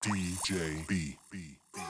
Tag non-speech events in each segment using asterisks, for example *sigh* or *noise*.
DJ B. B. B.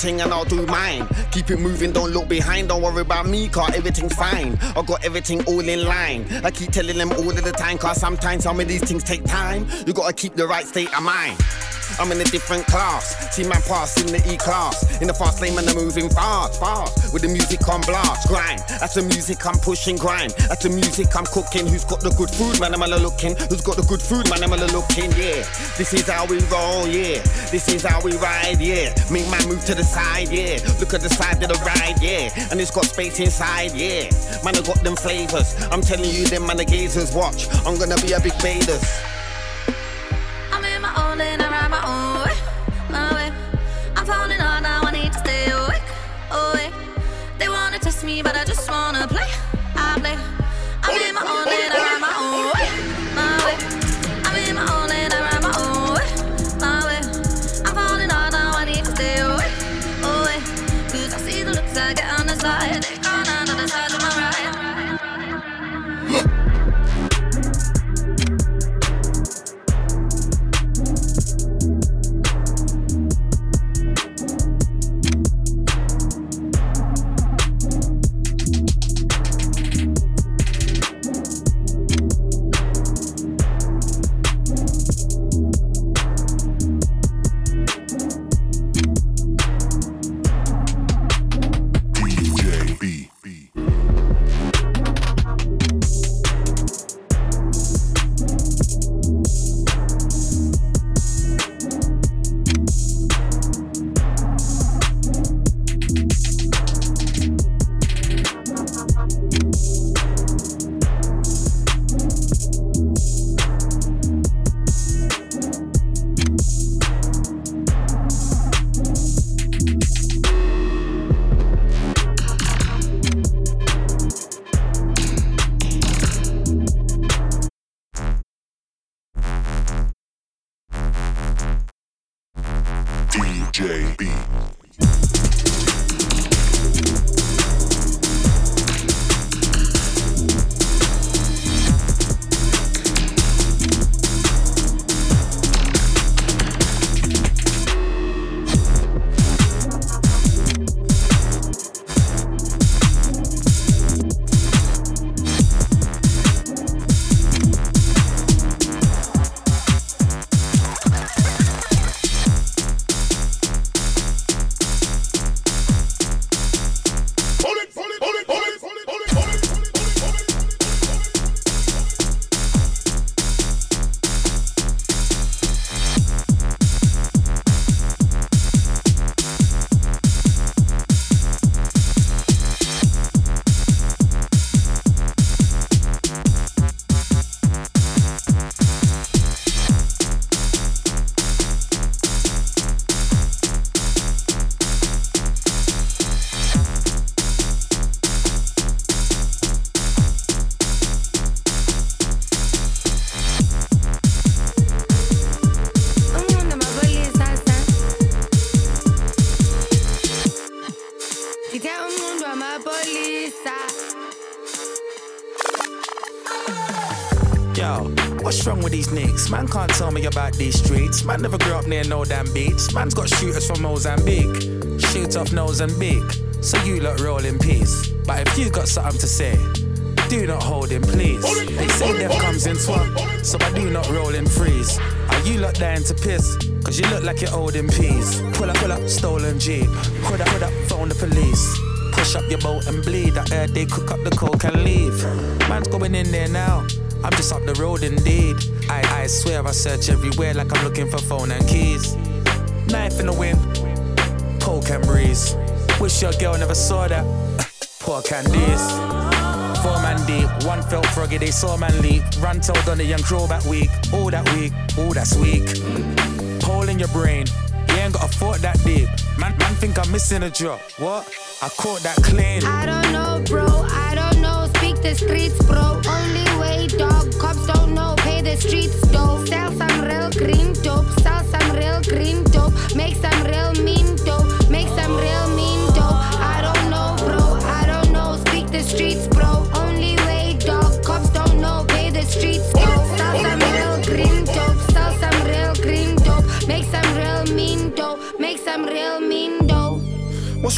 thing and I'll do mine. Keep it moving, don't look behind. Don't worry about me, car everything's fine. I got everything all in line. I keep telling them all of the time, cause sometimes some of these things take time. You gotta keep the right state of mind. I'm in a different class. See my pass in the E class. In the fast lane, man, I'm moving fast, fast. With the music on blast, grind. That's the music I'm pushing, grind. That's the music I'm cooking. Who's got the good food, man? I'm all looking. Who's got the good food, man? I'm all looking, yeah. This is how we roll, yeah. This is how we ride, yeah. Make my move to the side, yeah. Look at the side of the ride, yeah. And it's got space inside, yeah. Man, I got them flavors. I'm telling you, them man, the gazers watch. I'm gonna be a big Baders. Near no damn beats. Man's got shooters from Mozambique. Shoot off Mozambique. So you lot roll in peace. But if you got something to say, do not hold in please. They say death comes in twat, so I do not roll in freeze. Are you lot dying to piss? Cause you look like you're old in peas. Pull up, pull up, stolen jeep. Put up, put up, phone the police. Push up your boat and bleed. I heard they cook up the coke and leave. Man's going in there now. I'm just up the road indeed. Swear I search everywhere like I'm looking for phone and keys. Knife in the wind, coke and breeze. Wish your girl never saw that. *laughs* Poor Candice. Four man deep, one felt froggy, they saw man leap. Run told on the young crow back week. All that week, all that's weak. Hole in your brain, you ain't got a thought that deep. Man, man think I'm missing a drop. What? I caught that clean. I don't know, bro. I don't know. Speak the streets, bro. Only way, dog. Cops don't know. Pay the streets, Sell some real green dope. Sell some real green dope. Make some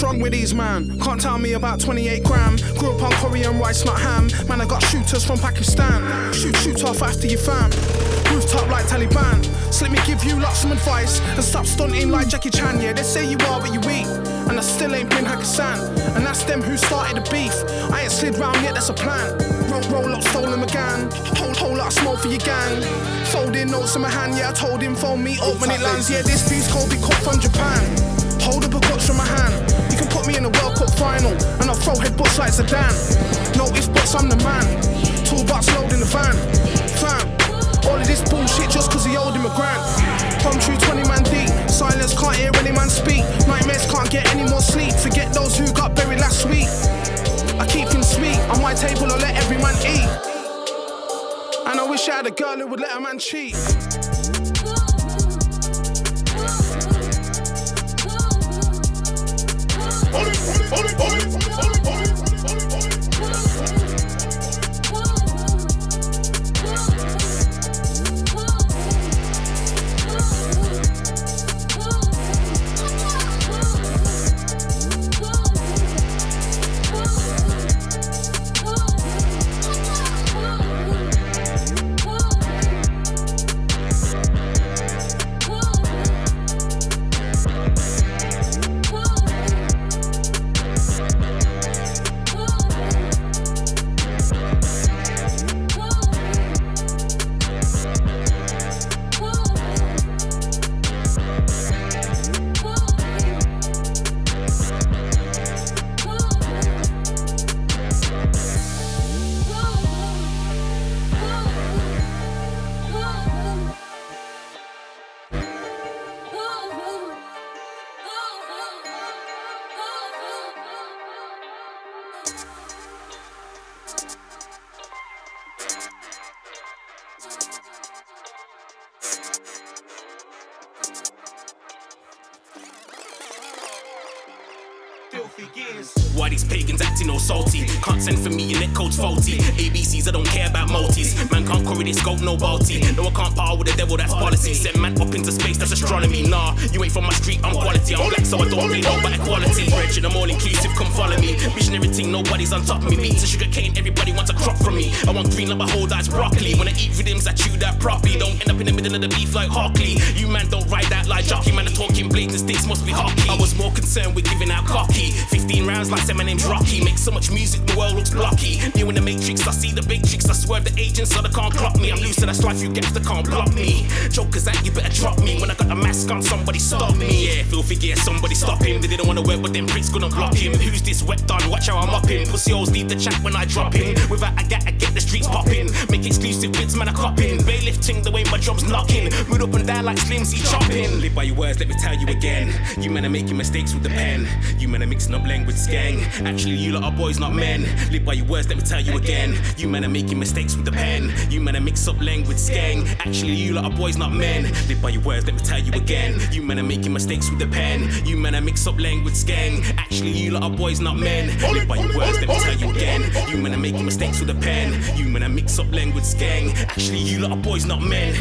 wrong with these man? Can't tell me about 28 gram. Grew up on Korean rice, not ham. Man, I got shooters from Pakistan. Shoot, shoot off after you fam. Rooftop like Taliban. So let me give you lot some advice and stop stunting like Jackie Chan. Yeah, they say you are what you eat, and I still ain't been Hakkasan. And that's them who started the beef. I ain't slid round yet, that's a plan. Roll, roll up, stolen McGann. Whole, whole lot of smoke for your gang. Folding notes in my hand, yeah, I told him phone me up when it lands. Yeah, this piece cold be cut from Japan. Hold up a clutch from my hand. Put me in the World Cup final, and I'll throw headbutts like Zidane. Notice, but I'm the man. Toolbox load in the van. Fam, all of this bullshit just cause he owed him a grant. Come true 20 man deep. Silence can't hear any man speak. Nightmares can't get any more sleep. Forget those who got buried last week. I keep him sweet. On my table, I let every man eat. And I wish I had a girl who would let a man cheat. Why on top of me. Beats and sugar cane, everybody wants a crop from me. I want green like my whole that's broccoli. When I eat rhythms, I chew that properly. Hockey. I was more concerned with giving out cocky. 15 rounds like say name's Rocky. Make so much music, the world looks blocky. New in the matrix, I see the big tricks. I swerve the agents so they can't clock me. I'm loose to that life, you get they can't block me. Jokers at you better drop me. When I got a mask on, somebody stop me. Yeah, filthy gear, somebody stop him. They didn't wanna work, but them bricks gonna block him. Who's this wet done? Watch how I'm up him. Pussy holes need the chat when I drop in. Without a gat, I get the streets popping. Make exclusive bits, man, I copping. Baylifting the way my drum's knocking. Move up and down like Slimzee chopping. Live by your words, let me tell you again. You men are making mistakes with the pen. You men are mixing up language gang. Actually, you lot are boys, not men. Live by your words, let me tell you again. You men are making mistakes with the pen. You men are mix up language gang. Actually, you lot are boys, not men. Live by your words, let me tell you again. You men are making mistakes with the pen. You men are mix up language gang. Actually, you lot are boys, not men. Live by your words, let me tell you again. You men are making mistakes with the pen. You men are mix up language gang. Actually, you lot are boys, not men.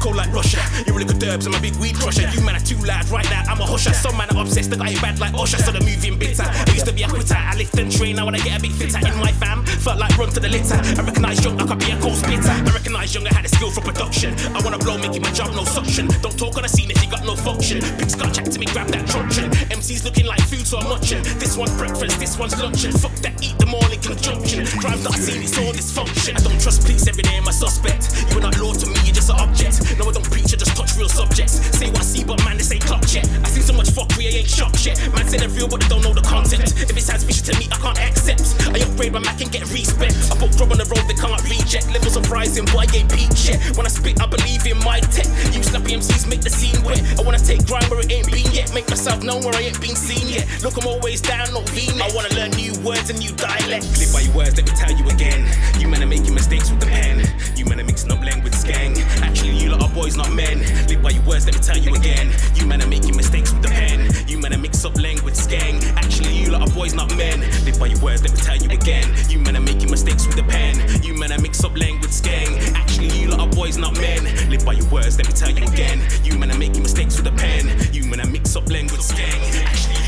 Cold like Russia, you really good derbs, I'm a big weed crusher. You man are too loud right now, I'm a husher. Some man are obsessed, they got you bad like Usher, so they're moving bitter. I used to be a quitter, I lift and train, now wanna get a big fitter in my fam, felt like run to the litter. I recognize young, I could be a cold spitter. I recognize young, I had a skill for production. I wanna blow, making my job no suction. Don't talk on the scene if you got no function. Pigs got chat to me, grab that truncheon. MC's looking like food, so I'm munching. This one's breakfast, this one's luncheon. Fuck that, eat them all in conjunction. Crimes that I seen, it's all dysfunction. I don't trust police every day, a suspect. You are not law to me, you're just an object. No, I don't preach, I just touch real subjects. Say what I see, but man, this ain't clock yet. I see so much fuckery, I ain't shocked yet. Man say they're real, but they don't know the content. If it sounds fishy to me, I can't accept. I upgrade my Mac and get respect. I put drum on the road, they can't reject. Levels of rising, but I ain't peak yet. When I spit, I believe in my tech. You snappy MCs make the scene wet. I wanna take grind where it ain't been yet. Make myself known where I ain't been seen yet. Look, I'm always down, not v I wanna learn new words and new dialects. Live by your words, let me tell you again. You men are making mistakes with the pen. You men are mixing up language gang. Actually, you lot are boys, not men. Live by your words, let me tell you again. You men are making mistakes with the pen. You men are mix up language gang. Actually, you lot are boys, not men. Live by your words, let me tell you again. You men are making mistakes with the pen. You men are mix up language gang. Actually, you lot are boys, not men. Live by your words, let me tell you again. You men are making mistakes with the pen. You men are mix up language gang. Actually,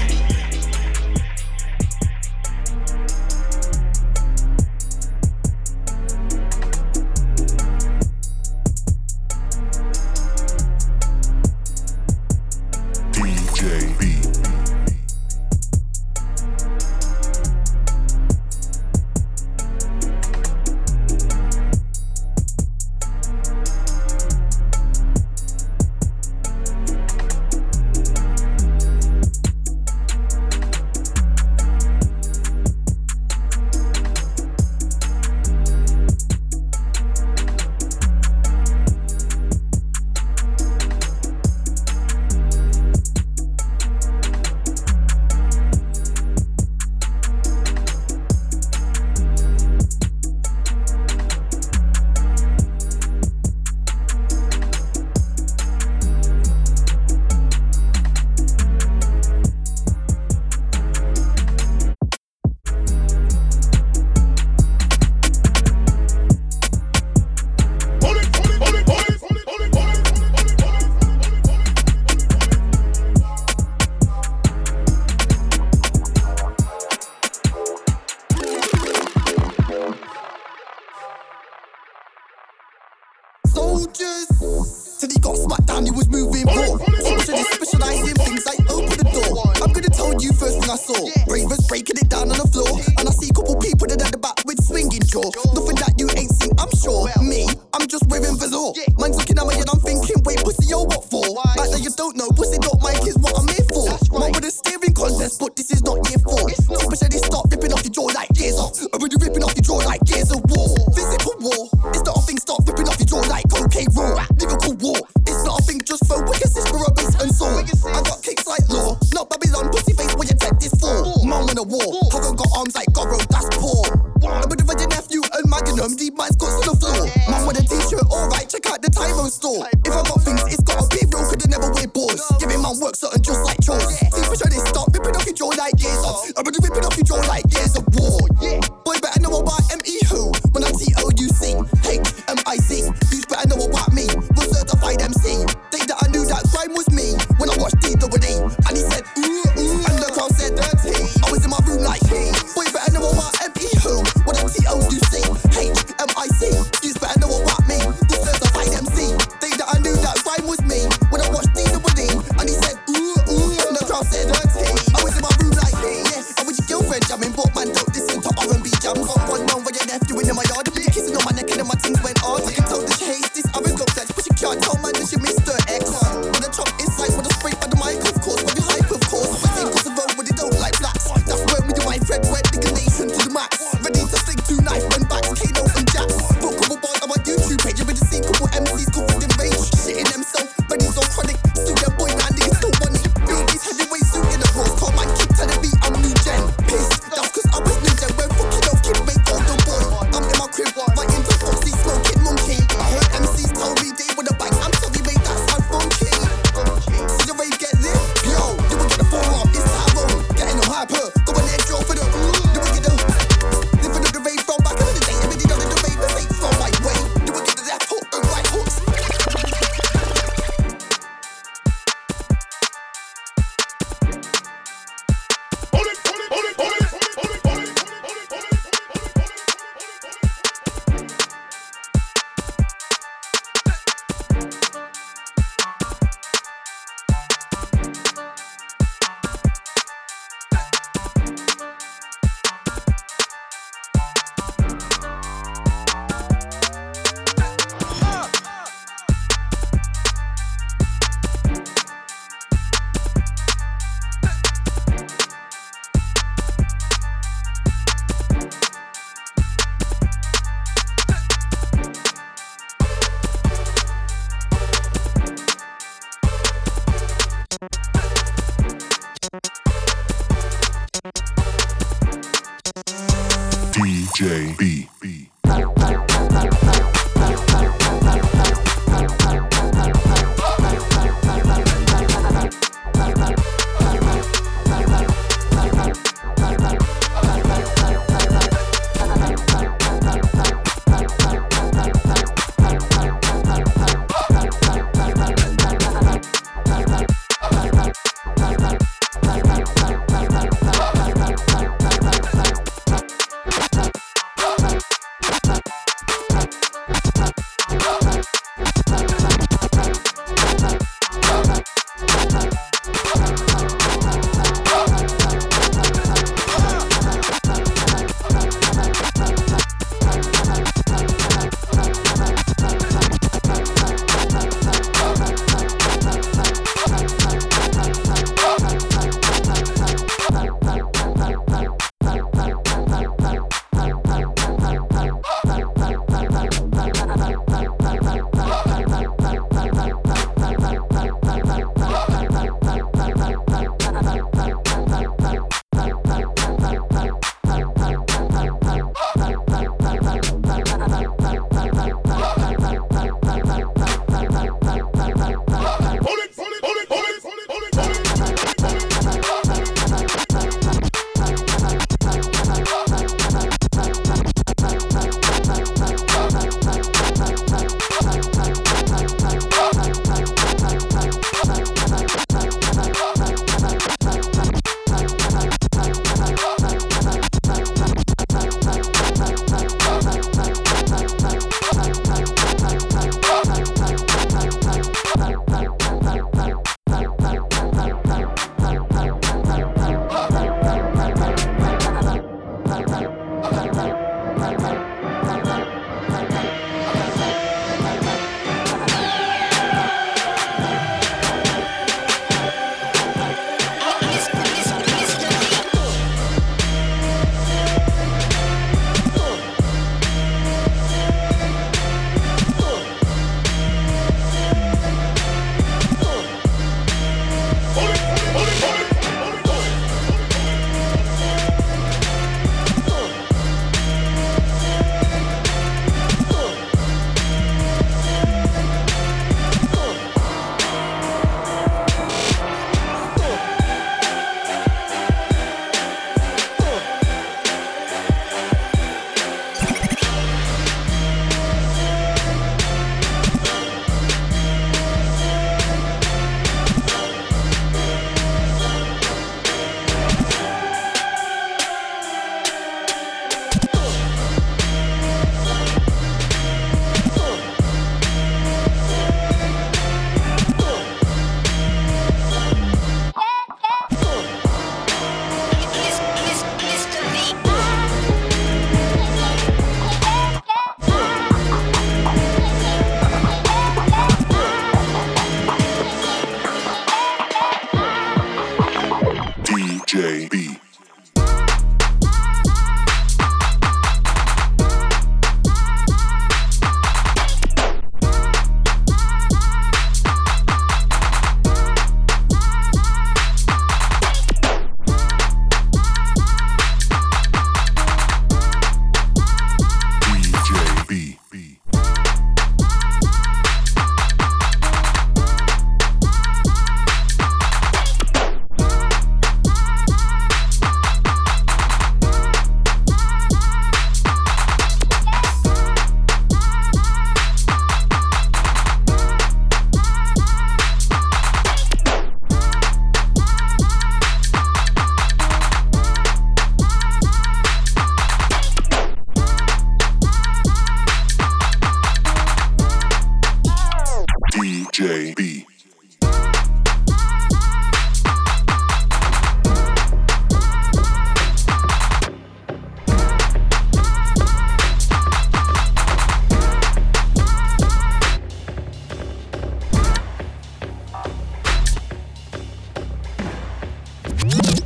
Bye.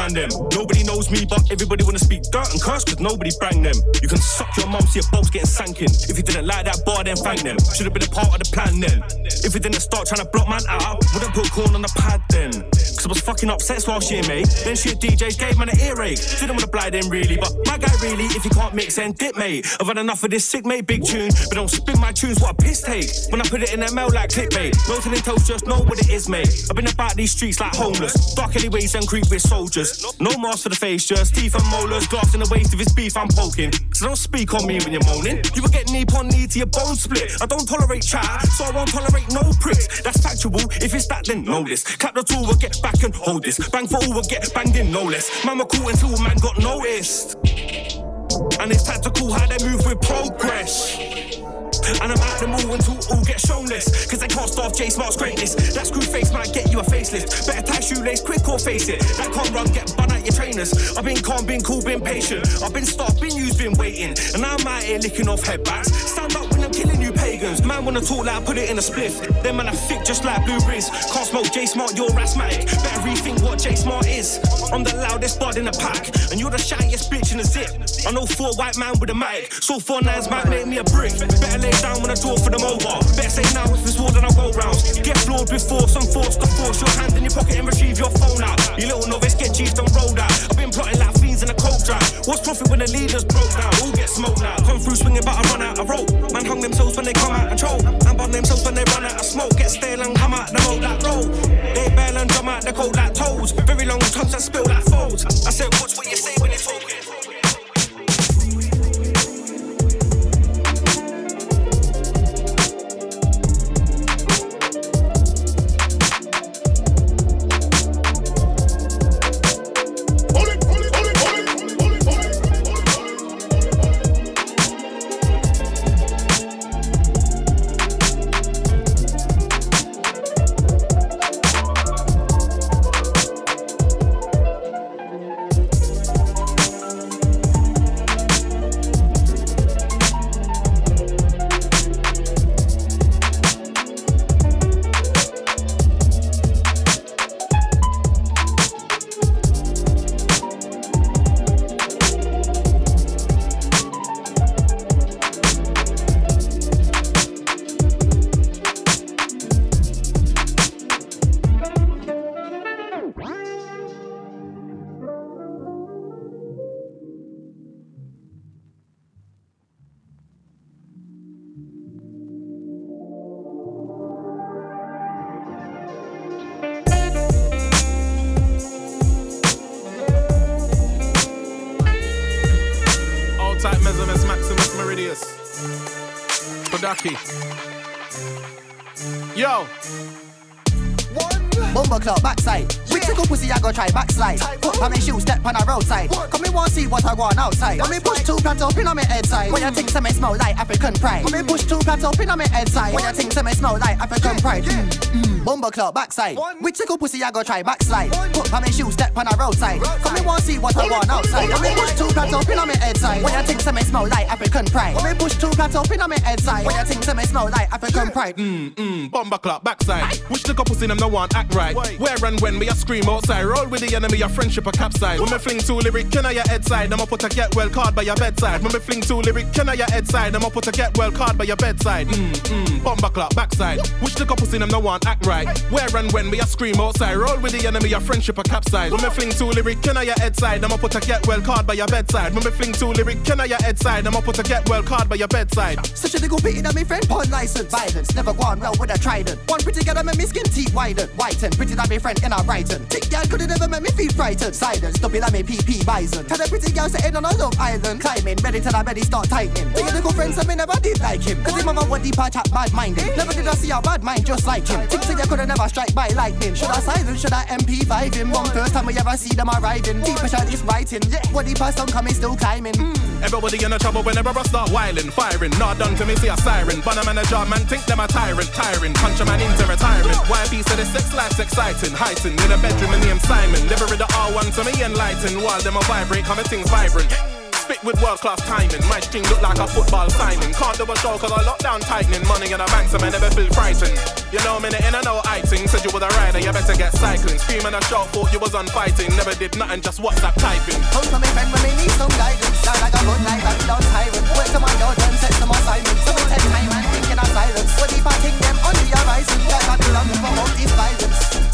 Man them. Nobody knows me, but everybody wanna speak dirt and curse, cause nobody bang them. You can suck your mum, see your boats getting sankin. If you didn't like that bar, then thank them. Should've been a part of the plan then. If you didn't start trying to block man out, wouldn't put corn on the pad fucking upset while year, mate. Then shit DJs gave man an earache. Didn't wanna blind them really, but my guy really, if you can't mix and dip, mate. I've had enough of this sick, mate, big tune. But don't spin my tunes, what a piss take. When I put it in ML like clickbait. Melting in toast, just know what it is, mate. I've been about these streets like homeless. Dark alleyways and creep with soldiers. No mask for the face, just teeth and molars. Glass in the waist of it's beef, I'm poking. So don't speak on me when you're moaning. You will get knee upon knee to your bone split. I don't tolerate chat, so I won't tolerate no pricks. That's factual. If it's that, then know this. Clap the tool, we'll get back and hold this. Bang for all, we'll get banged in, no less. We're cool until man got noticed. And it's tactical how they move with progress. And I'm at them all until all get shown less. Cause they can't starve J Smart's greatness. That screw face might get you a facelift. Better tie shoelace quick or face it. That can't run, get bun out your trainers. I've been calm, been cool, been patient. I've been starved, been used, been waiting. And I'm out here licking off headbats. Stand up Man wanna talk like I put it in a spliff. Them man are thick just like blue Riz. Can't smoke J Smart, you're asthmatic. Better rethink what J Smart is. I'm the loudest bud in the pack. And you're the shyest bitch in the zip. I know four white man with a mic. So four nines might make me a brick. Better lay down when I draw for the mobile. Better say now if it's war, then I'll go rounds. Get floored before some force to force your hand in your pocket and retrieve your phone out. You little novice, get and rolled out. I've been plotting like fiends in a cold dry. What's profit when the leaders broke down? All get smoked now. Come through swinging, but I run out of rope. Man hung themselves when they come out and troll. And burn themselves when they run out of smoke. Get stale and come out the moat like roll. They bail and drum out the cold like toes. Very long tongues that spill like folds. I said, watch what you say when you're talking. What I want outside. Me push two plants up in on my head side. When you think some me smell like African pride. When me push two plants up in on my head side. When you think some me smell like African pride. Mm, mm. Bumble club backside. Which little pussy I go try backslide. Put on my shoes, step on the roadside. Come me want see what I want outside. When me push two plants up in on my head side. When you think some me smell like African pride. When me push two plants up in on my head side. When you think some me smell like African pride. Mm, mm, bomber clock backside. Which the couple see them no one act right. Where and when me a scream outside. Roll with the enemy, your friendship a capsize. When me fling two lyric, can I your head side? I'ma put a get well card by your bedside. When me fling two lyric, can I your head side? I'ma put a get well card by your bedside. Mm, mm, bomber clock backside. Which the couple see them no one act right. Where and when me a scream outside. Roll with the enemy, your friendship a capsize. When me fling two lyric, can I your head side? I'ma put a get well card by your bedside. When me fling two lyric, can I your head side? I'ma put a get well card by your bedside. Such a nigga beating at me friend pawn license. Violence never gone well with a trident. One pretty girl that make me skin teeth widen. Whiten, pretty that me friend in a Brighton. Thick girl could never make me feel frightened. Silence, stop it like me PP bison. Tell a pretty girl sitting on a love island. Climbing, ready till I belly start tightening. Think little friends and me never did like him. Cause him mama what deep chat bad minded. Never did I see a bad mind just like him. Think say you could never strike by lightning. Should I silence, should I MP5 him? One first time we ever see them arriving. Deep pressure is writing. Yeah, what deep song coming still climbing. Mm. Everybody in a trouble whenever I start whiling, firing. Not done to me, see a siren. But a manager, man, think them a tyrant, tiring. Punch a man into retirement. Piece of the sex life's exciting, heightened. In a bedroom, and name Simon. Read the R1 to me enlightened. While them a vibrate, coming things vibrant. Spit with world class timing. My string look like a football signing. Can't do a show cause I lock down tightening. Money in the bank, so I never feel frightened. You know, minute in, I know I ting. Said you was a rider, you better get cycling. Screaming a shot, thought you was on fighting. Never did nothing, just WhatsApp typing. Come to me, friend, when me need some guidance. Sound like a good night, but without tyrant. Work to my yard and set to my Simon. So we take time and thinking of silence. What if I think them under your horizon? Like I do love to promote this violence.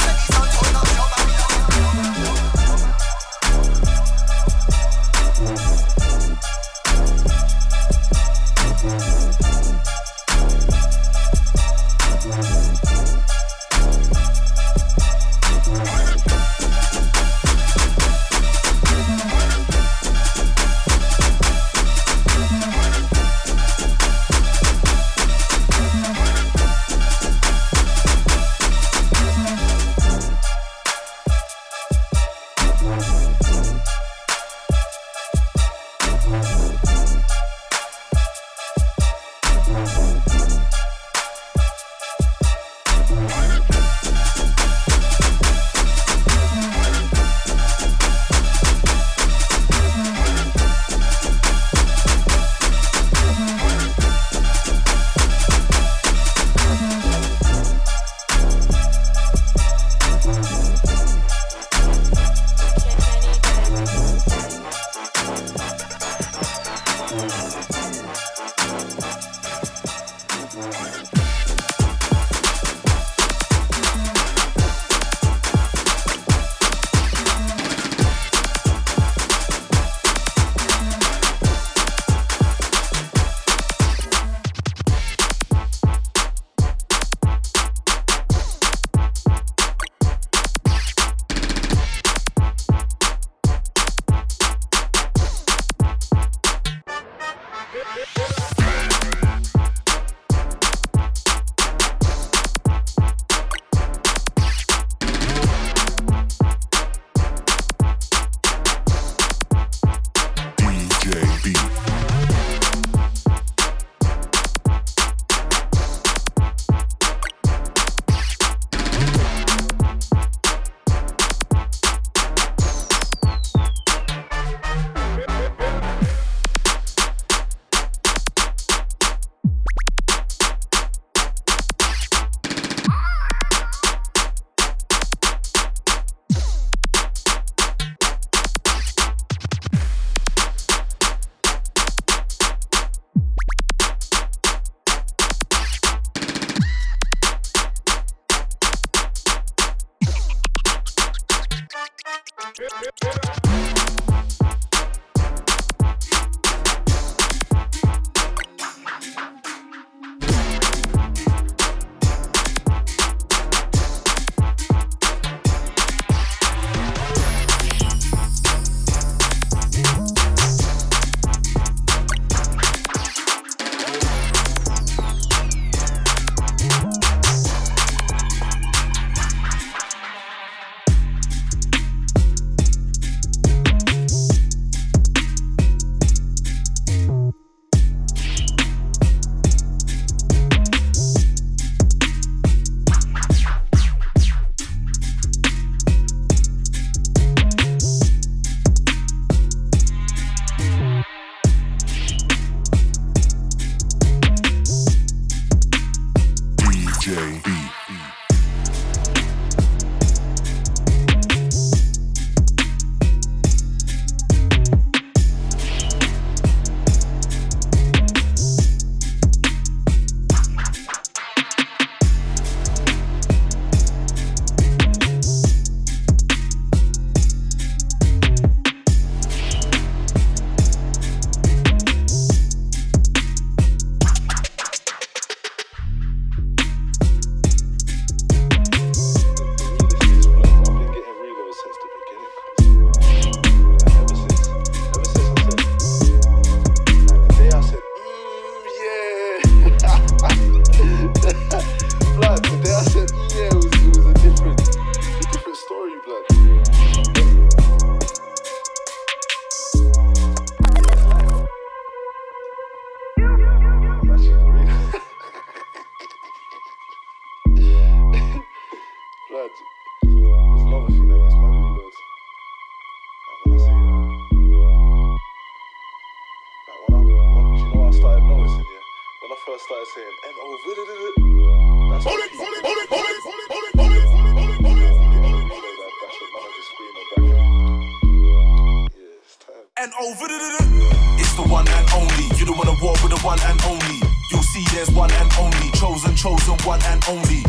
Time. N-O, it's the one and only. You don't wanna war with the one and only. You'll see there's one and only. Chosen, chosen, one and only.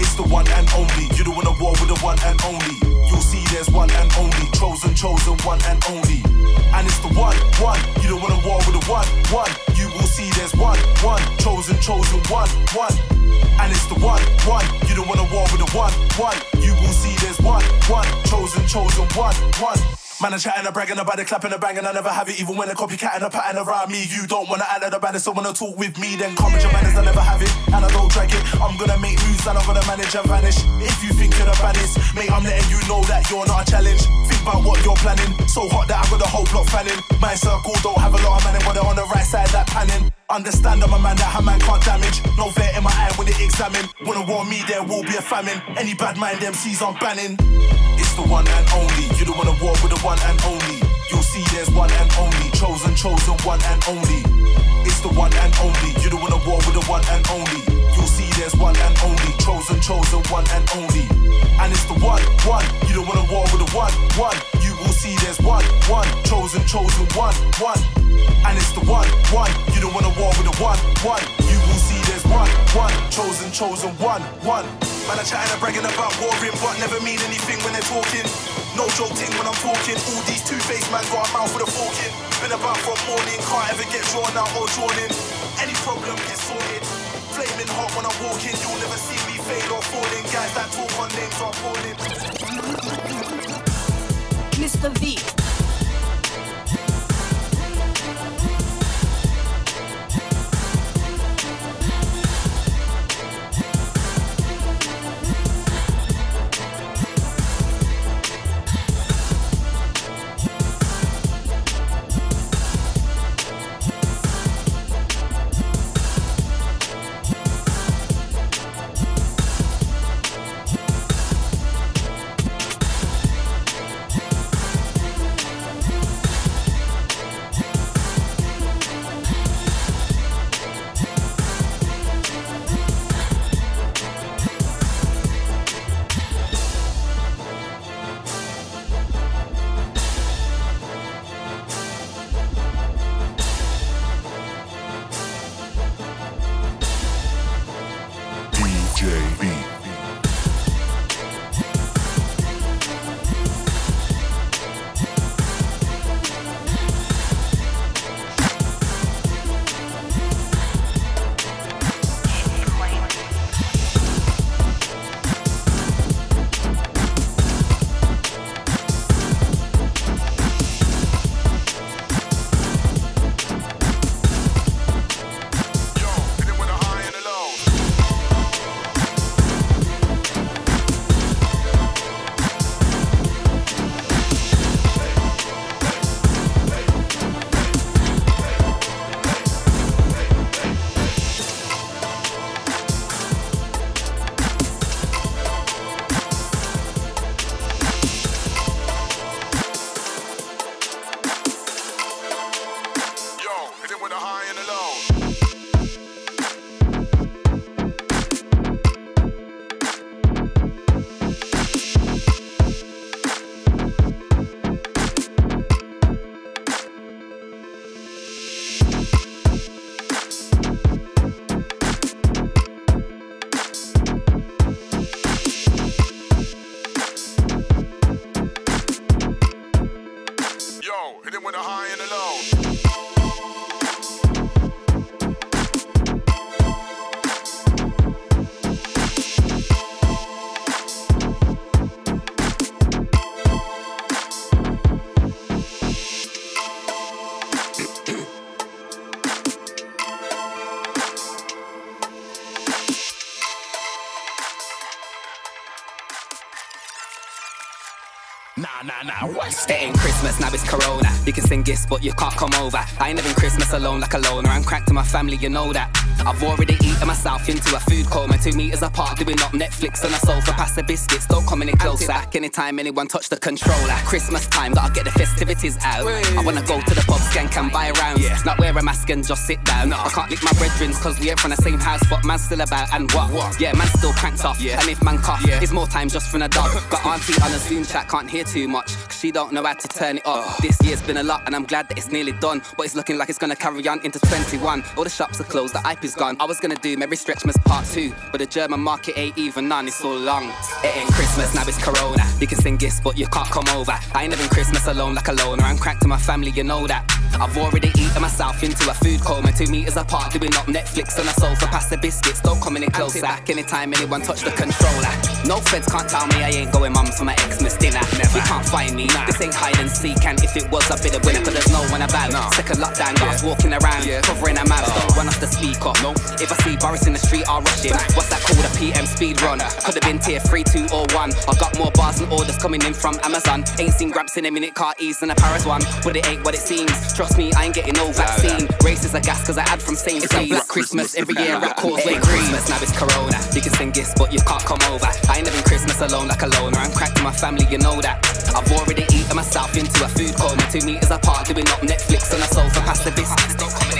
It's the one and only. You don't wanna war with the one and only. You'll see there's one and only. Chosen, chosen, one and only. And it's the one, one. You don't wanna war with the one, one. You will see there's one, one. Chosen, chosen, one, one. And it's the one, one. You don't wanna war with the one, one. You will see there's one, one. Chosen, chosen, one, one. Man, I'm chatting, I'm bragging about it, clapping, and banging. I never have it, even when a copycat and a pattern around me. You don't wanna add the baddest, so wanna talk with me, then come with your manners. I never have it, and I don't drag it. I'm gonna make moves, and I'm gonna manage and vanish. If you think you're the baddest, mate, I'm letting you know that you're not a challenge. Think about what you're planning. So hot that I've got the whole block fanning. My circle don't have a lot of manning, but they're on the right side, that panning. Understand I'm a man that a man can't damage. No fear in my eye when they examine. Wanna warn me, there will be a famine. Any bad mind MCs I'm banning. It's the one and only. You don't wanna war with the one and only. You'll see there's one and only. Chosen, chosen, one and only. It's the one and only. You don't wanna war with the one and only. You'll see there's one and only. Chosen, chosen, one and only. And it's the one, one. You don't wanna war with the one, one. You see there's one, one. Chosen, chosen, one, one. And it's the one, one. You don't wanna war with the one, one. You will see there's one, one. Chosen, chosen, one, one. Man, I'm chatting and bragging about warring, but never mean anything when they're talking. No joke thing when I'm talking. All these two-faced man got a mouth with a fork in. Been about from morning, can't ever get drawn out or drawn in. Any problem gets sorted. Flaming hot when I'm walking, you'll never see me fade or falling. Guys that talk on names are falling the V. You can sing gifts, but you can't come over. I ain't living Christmas alone like a loner. I'm cracked to my family, you know that. I've already eaten myself into a food coma. Two meters apart, doing up Netflix on a sofa. Pass the biscuits, don't come any closer. Back anytime anyone touch the controller. Christmas time, gotta get the festivities out. I wanna go to the pub, skank and buy around. Not wear a mask and just sit down. I can't lick my brethrens cause we ain't from the same house, but man's still about and what? Yeah, man's still cranked off. yeah. And if man cough, yeah. it's more time just from the dog. *laughs* Got auntie on a Zoom chat, can't hear too much. Cause she don't know how to turn it up. This year's been a lot and I'm glad that it's nearly done. But it's looking like it's gonna carry on into 21. All the shops are closed, the hype is gone. I was gonna do Merry Stretchmas part two, but the German market ain't even on, it's so long. It ain't Christmas, now it's Corona. You can sing gifts, but you can't come over. I ain't living Christmas alone like a loner. I'm cracked to my family, you know that. I've already eaten myself into a food coma. Two meters apart, doing up Netflix on a sofa. Pass the biscuits, don't come any closer. Anytime anyone touch the controller. No feds can't tell me I ain't going mum for my Xmas dinner. Never. You can't find me. This ain't hide and seek, and if it was, I'd be the winner, cause there's no one about. Second lockdown, guys walking around, covering their mouths, don't run off the speak up. If I see Boris in the street, I'll rush him. What's that called? A PM speed run. Could have been tier 3, 2, or 1. I got more bars and orders coming in from Amazon. Ain't seen grabs in a minute, car ease than a Paris one. But it ain't what it seems. Trust me, I ain't getting no vaccine. Races are gas cause I had from St. It's a black Christmas every year at Causeway Christmas, now it's Corona. You can sing gifts, but you can't come over. I ain't living Christmas alone like a loner. I'm cracked to my family, you know that. I've already eaten myself into a food coma. Two meters apart, doing up Netflix on a sofa. Past the biscuits, don't come.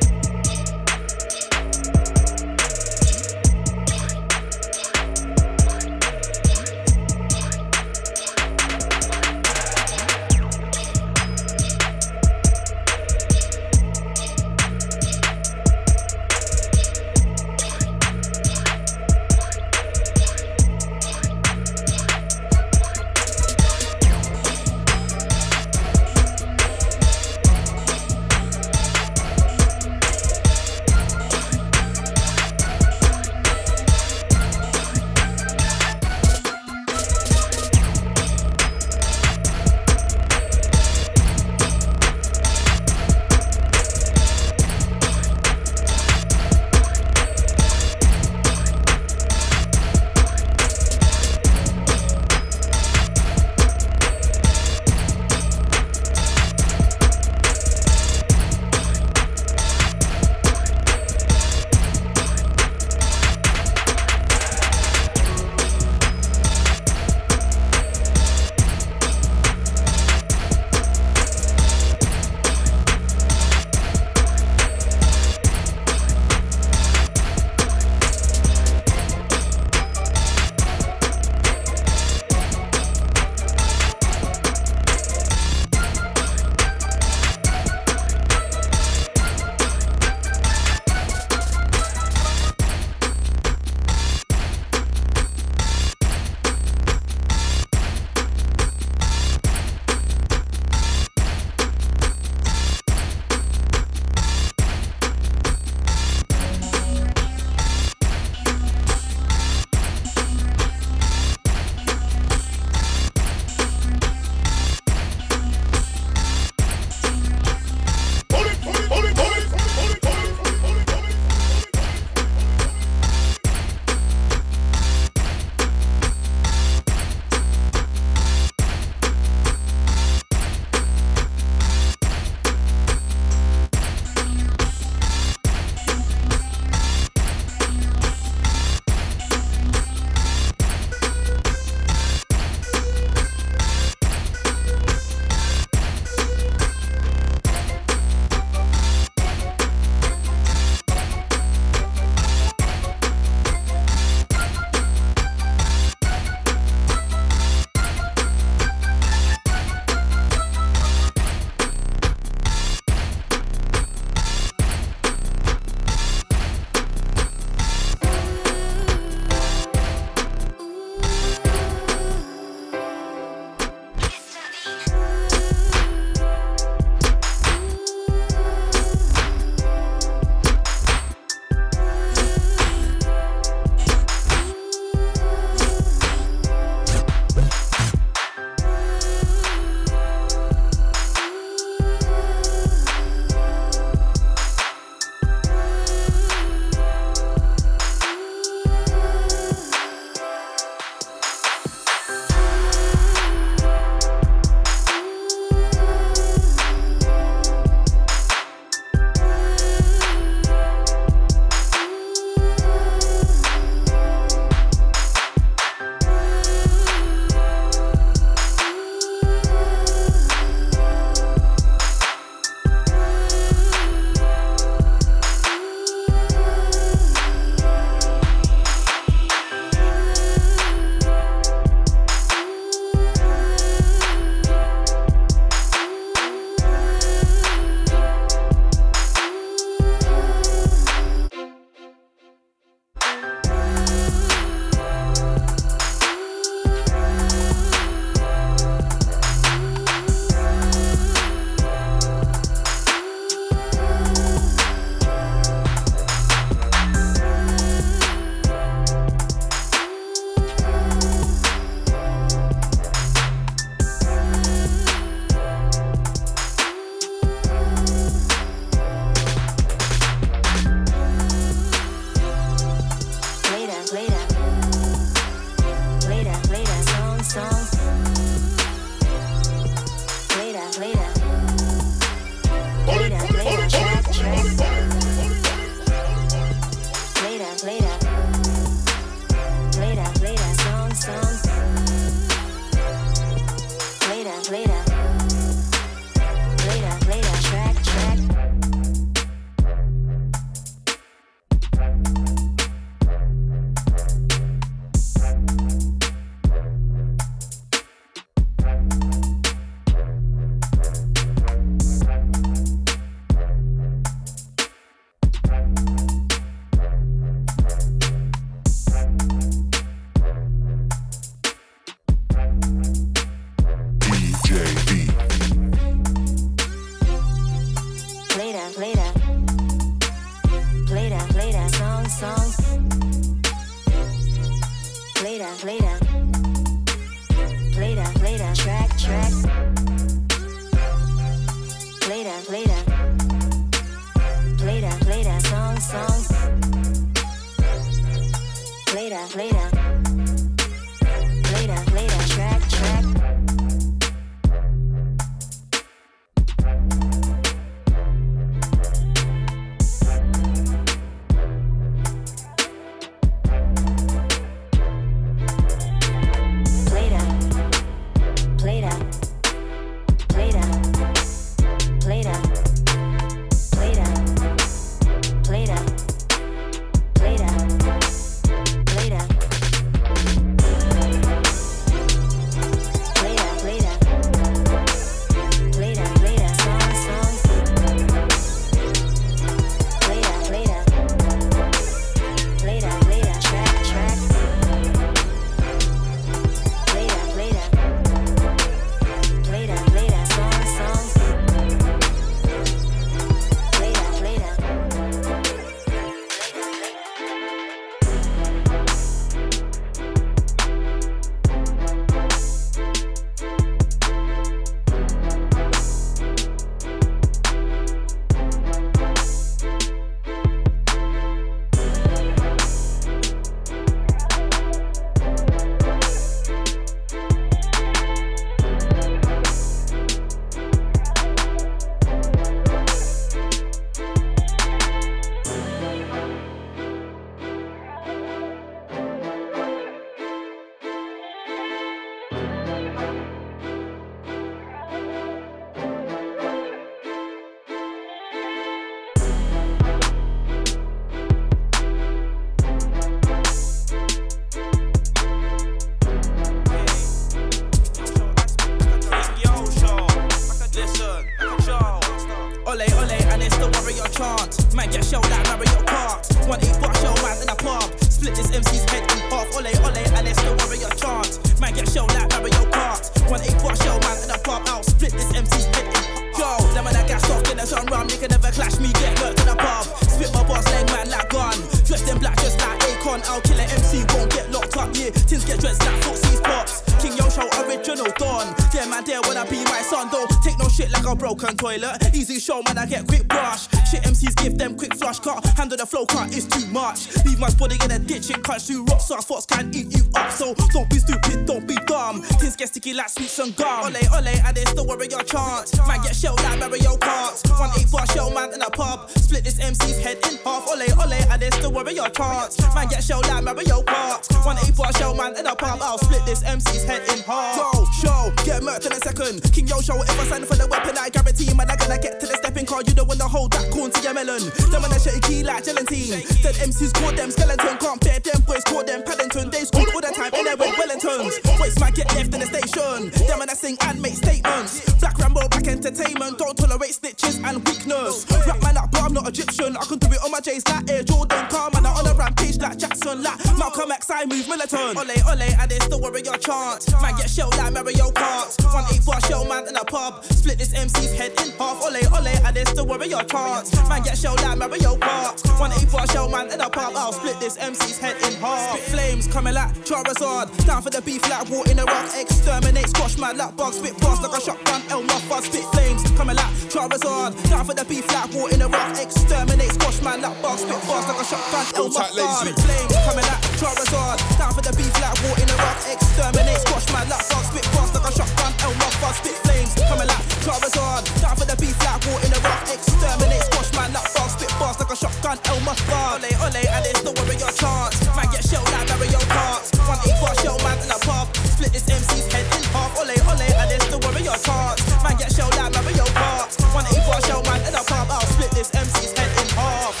rot, so our thoughts can eat you up. So don't be stupid, don't be dumb. Things get sticky like sweets and gum. Ole, ole, and they still worry your chance. Man, get shelled like Mario Kart. One eight shell man in a pub. Split this MC's head in half. Ole, ole, and they still worry your chance. Man, get shelled like Mario Kart. One eight shell man in a pub. I'll split this MC's head in half. Show, get murked in a second. King Yo show, if I sign for the weapon, I guarantee you, man, I'm gonna get to the stepping car. You don't wanna hold that corn to your melon. Them man, I key like gelatine. Dead MC's caught them skeleton. Can't bear them boys caught more than Paddington. Days school all the time, and I went Wellingtons. Voice might get left in the station. Them and I sing and make statements. Black Rambo, black entertainment. Don't tolerate snitches and weakness. Rap man up, but I'm not Egyptian. I can do it on my J's like Air Jordan. Calm and I on a rampage like Jackson, like Malcolm X. I move militant. Ole, ole, and it's the warrior chant. Man get shelled like Mario Kart. One eight four, eight bar shell man in a pub. Split this MC's head in half. Ole, ole, and it's the warrior chant. Man get shelled like Mario Kart. One eight four, eight bar shell man in a pub. I'll split this MC's head in half dark flames coming like Charizard. Down for the beef like war in Iraq. Exterminate, squash my lap Bugs Spit bars like a shotgun. El Muffar. Spit flames coming like Charizard. Down for the beef like war in Iraq. Exterminate, squash my lap Bugs Spit bars like a shotgun. El Muffar. Spit flames coming like Charizard. Down for the beef like war in Iraq. Exterminate, squash my lap bug. Spit bars like a shotgun. El Muffar. Spit flames coming like Charizard. Stand for the beef like war in Iraq. Exterminate, squash my lap bug fast like a shotgun, L must fire. Ole, ole, and it's not worry your chance. Man, get shelled like Mario Kart. One equal shell man in a pub. Split this MC's head in half. Ole, ole, and it's not worry your chance. Man, get shelled like Mario Kart. One equal shell man in a pub. I'll split this MC's head in half.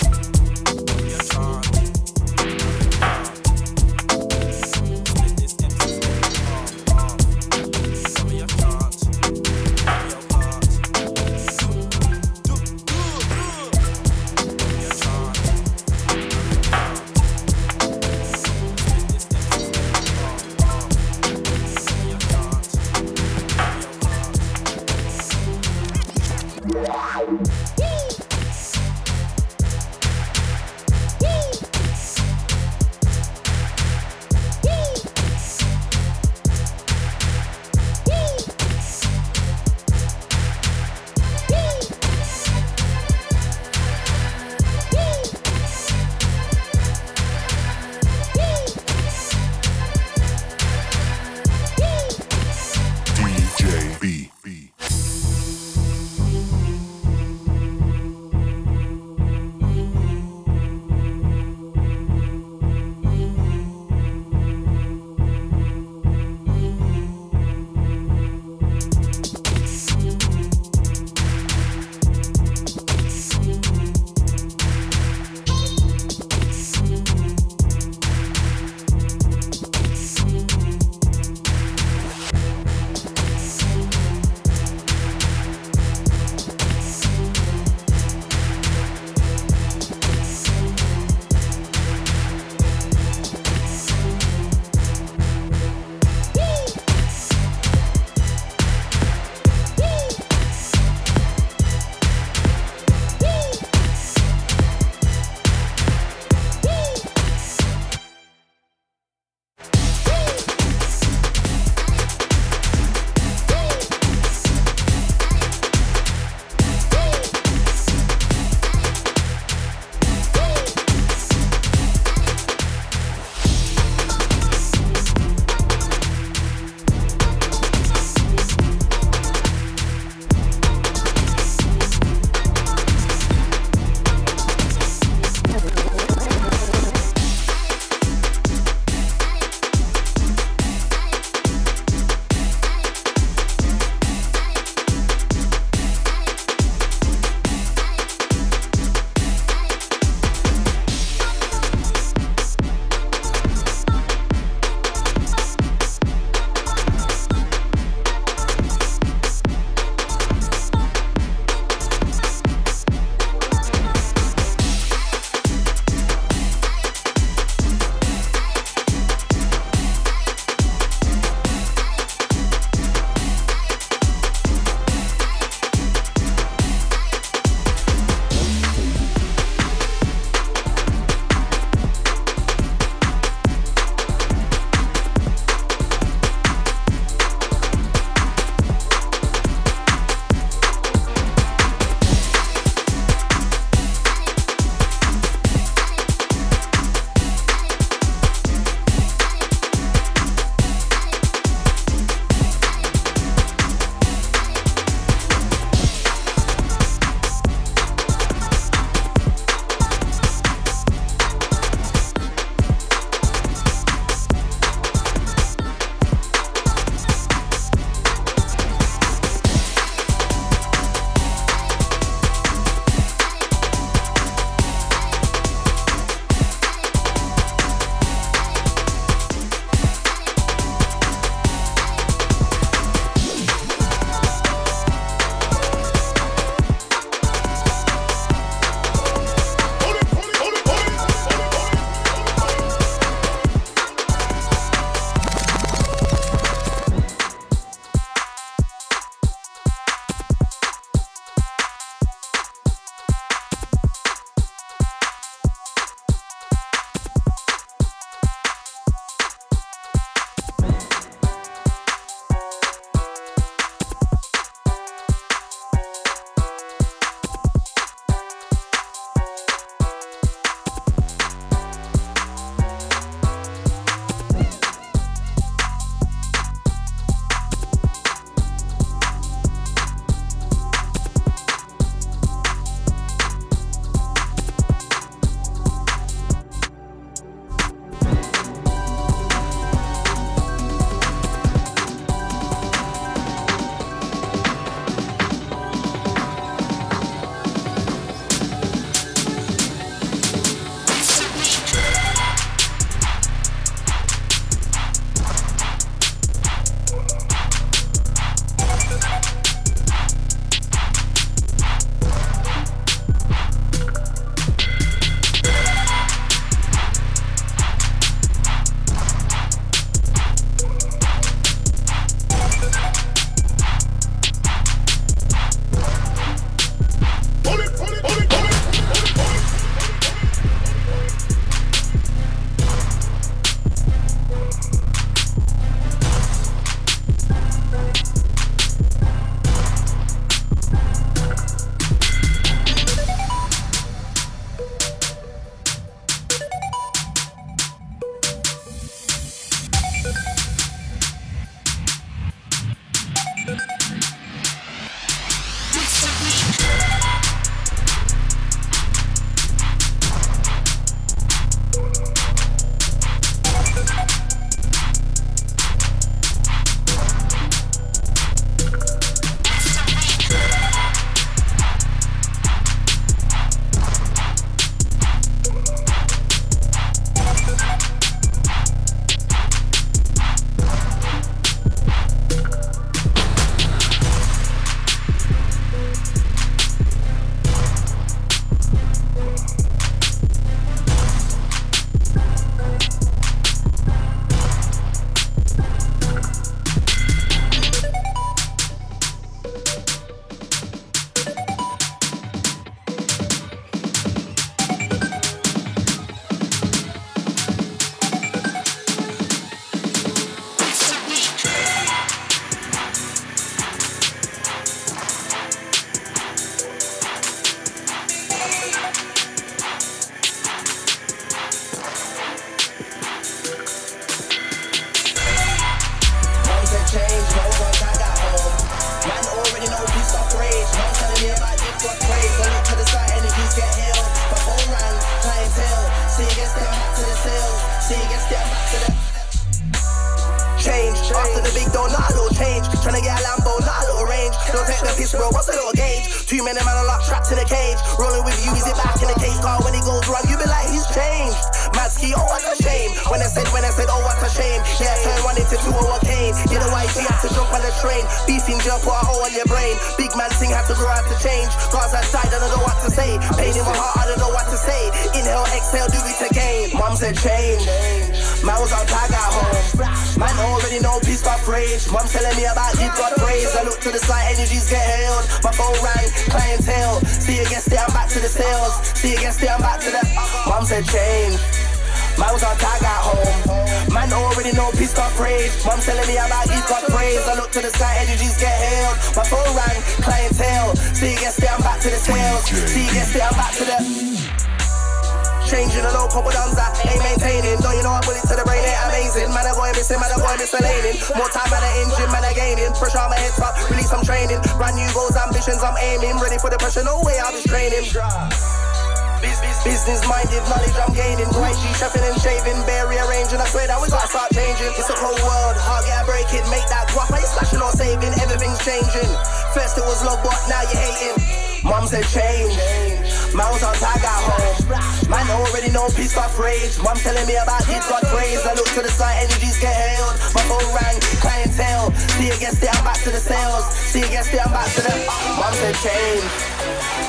house and change. My on tag got home. Man already know peace got rage. Mom telling me about it got praise. I look to the side, energies get held. My phone rang, clientele. See against it, I'm back to the sales. See against it, I'm back to the. Mom said change.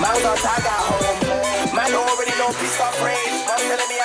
My on tag got home. Man already know peace got rage. Mom telling me.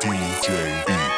DJ E.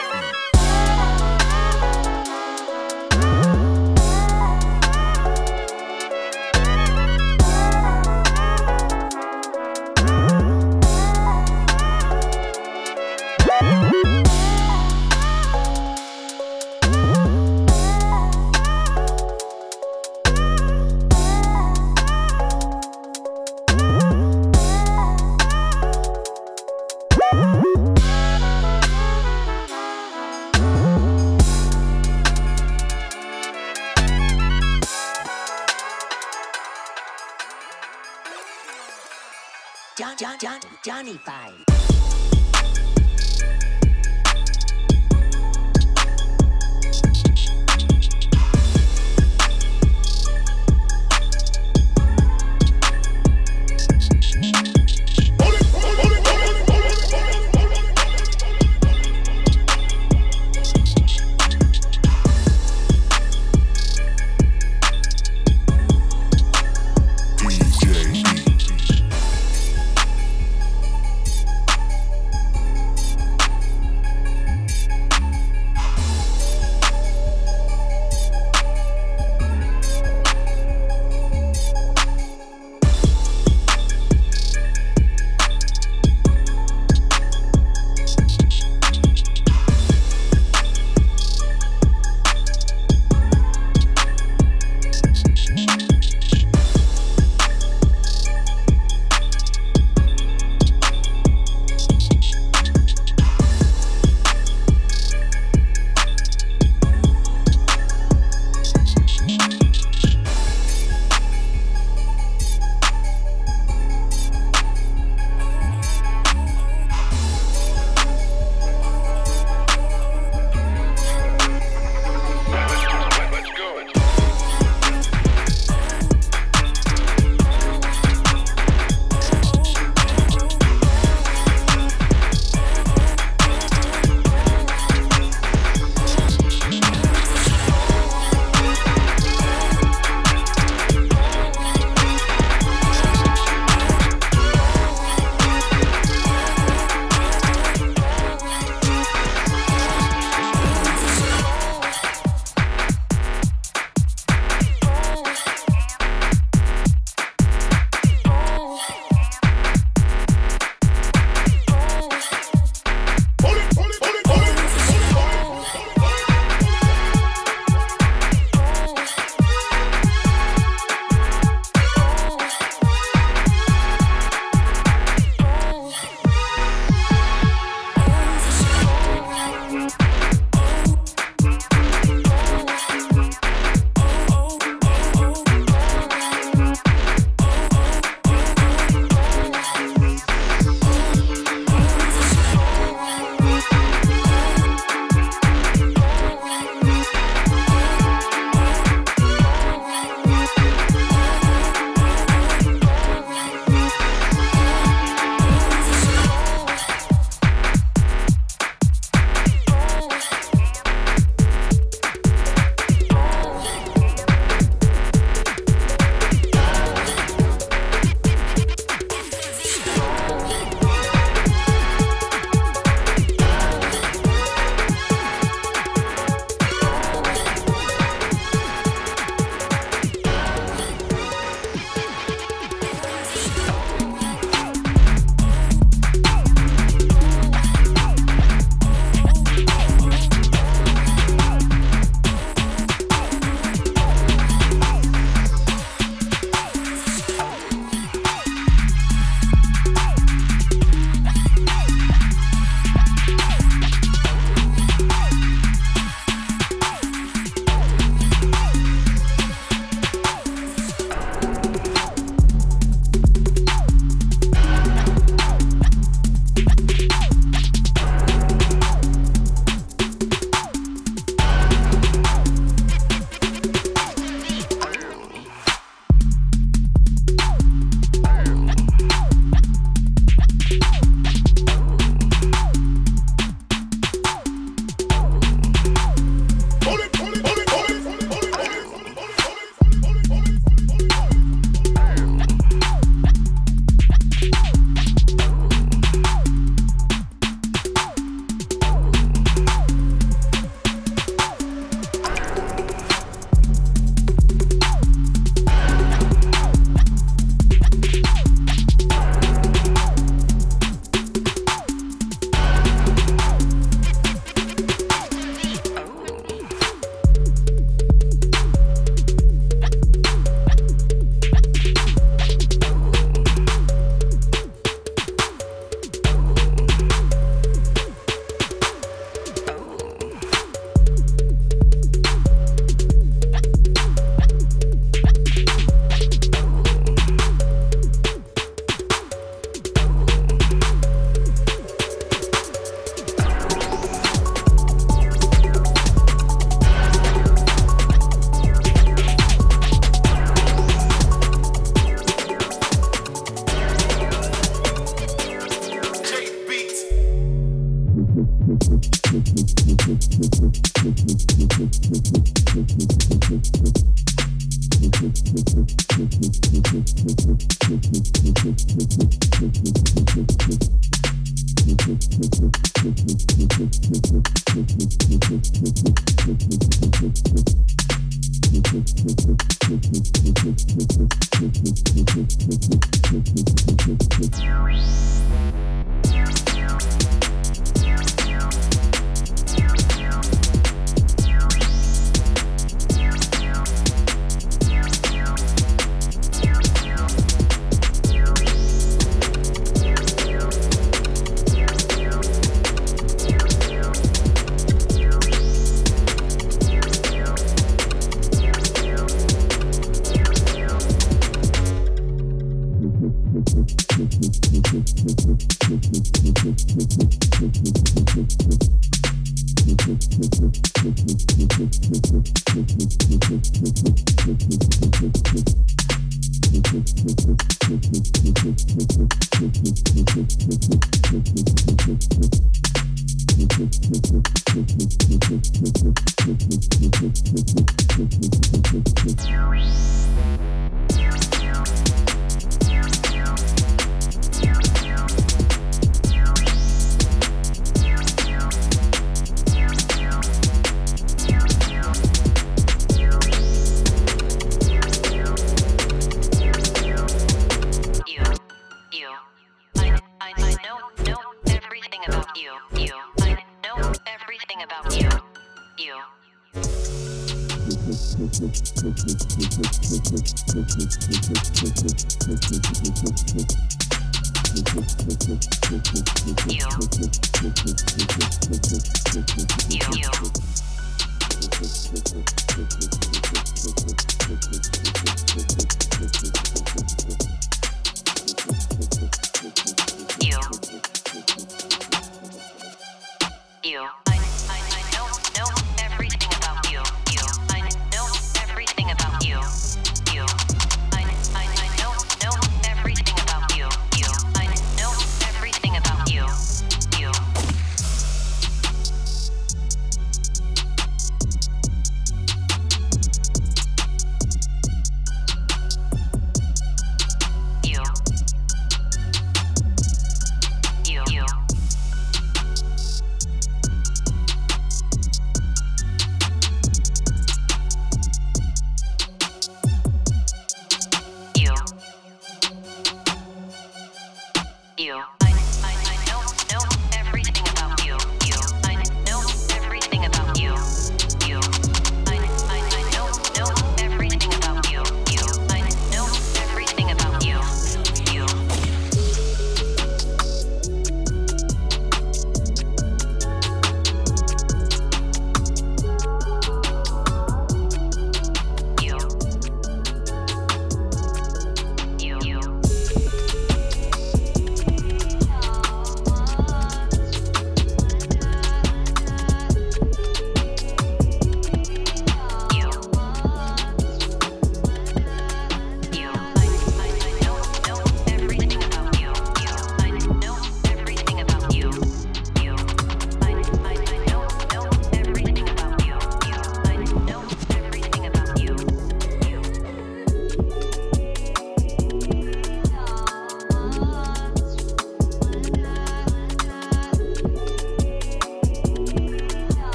But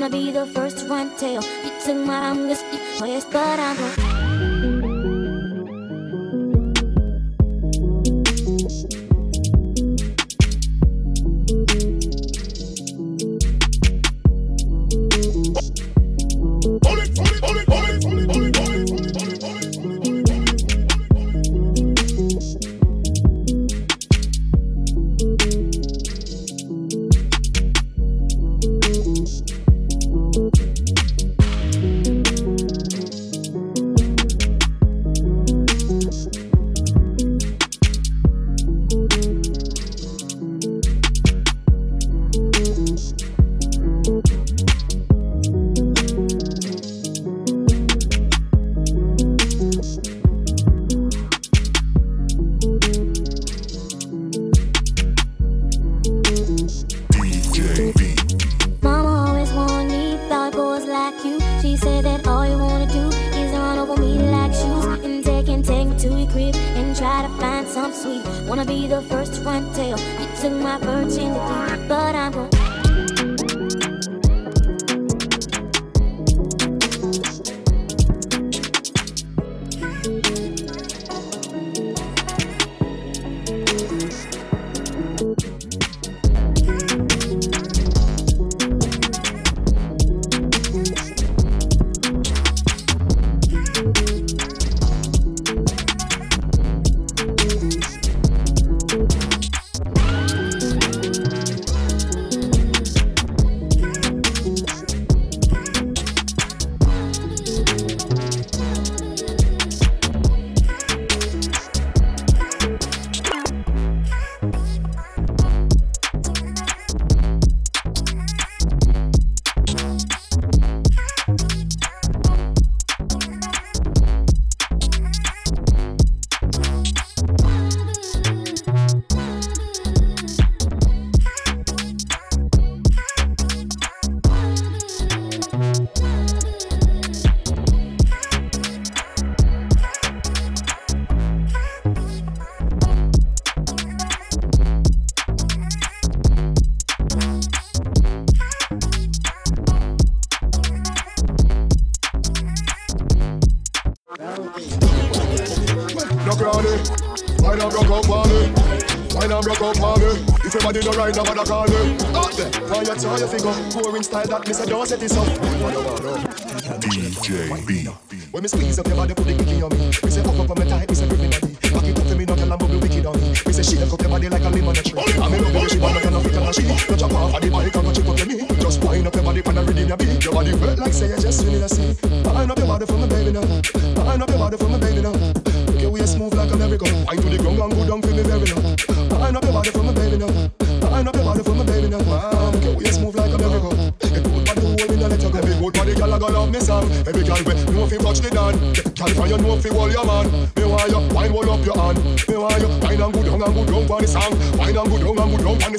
gonna be the first one to tell you took my longest, but I'm. Gonna... did a right, nobody call them. Out there, why you try your figure? Boring style that me say don't up. DJ B. When me squeeze up your body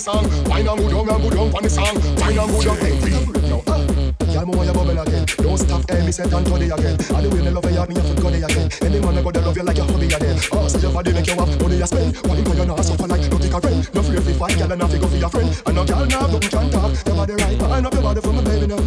song. Wine and good young and go young on the song. Wine and good young every. Yo, ah. Y'all on your bubble again. Don't stop every set and today again. All the way they love you, me a foot gun again. Any man I go to love you like your hobby again. Ah, oh, say your body make you up, money you spend. What you go you not suffer like no take a friend? No free if you fight, girl, and I fi go for your friend. And no girl now, nothing can talk. Your body right, but I know your body for my baby now.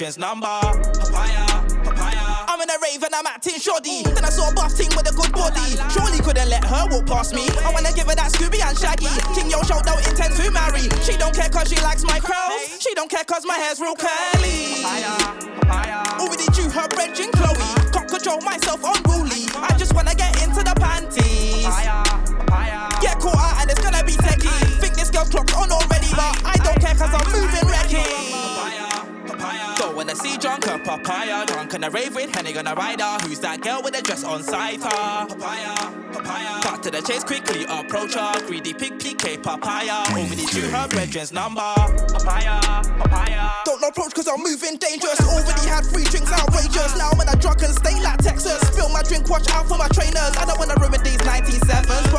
Bedroom's number. Papaya. Drunk and a rave with Henny on a rider. Who's that girl with the dress on side? Papaya, papaya. Cut to the chase quickly, approach her. Greedy pig PK papaya. Already drew her brethren's number. Papaya, papaya. Don't approach cause I'm moving dangerous. Already had three drinks outrageous. Now I'm in a drunken state like Texas. Spill my drink, watch out for my trainers. I don't wanna ruin these 97s.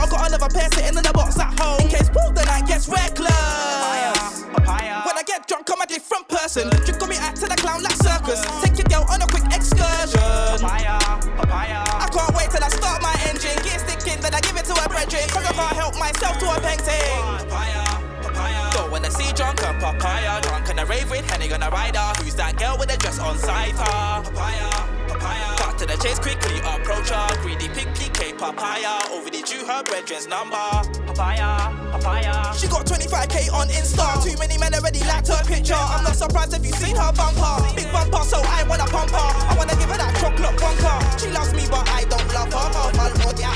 Papaya. Drunk and a rave with Henny on a rider. Who's that girl with the dress on side? Papaya, papaya. Cut to the chase quickly, approach her. Greedy pig PK papaya. Already drew her brethren's number. Papaya, papaya. She got 25k on Insta. Too many men already liked her picture. I'm not surprised if you seen her bumper. Big bumper, so I wanna pump her. I wanna give her that chocolate bunker. She loves me, but I don't love her.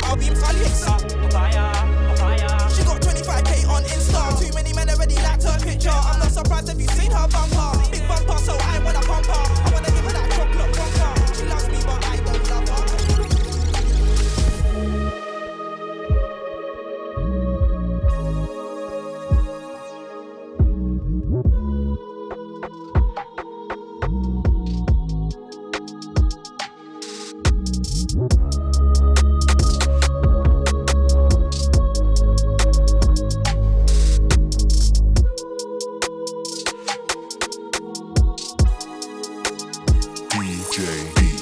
I'll be Papaya, papaya. Picture. I'm not surprised if you seen her bumper, DJ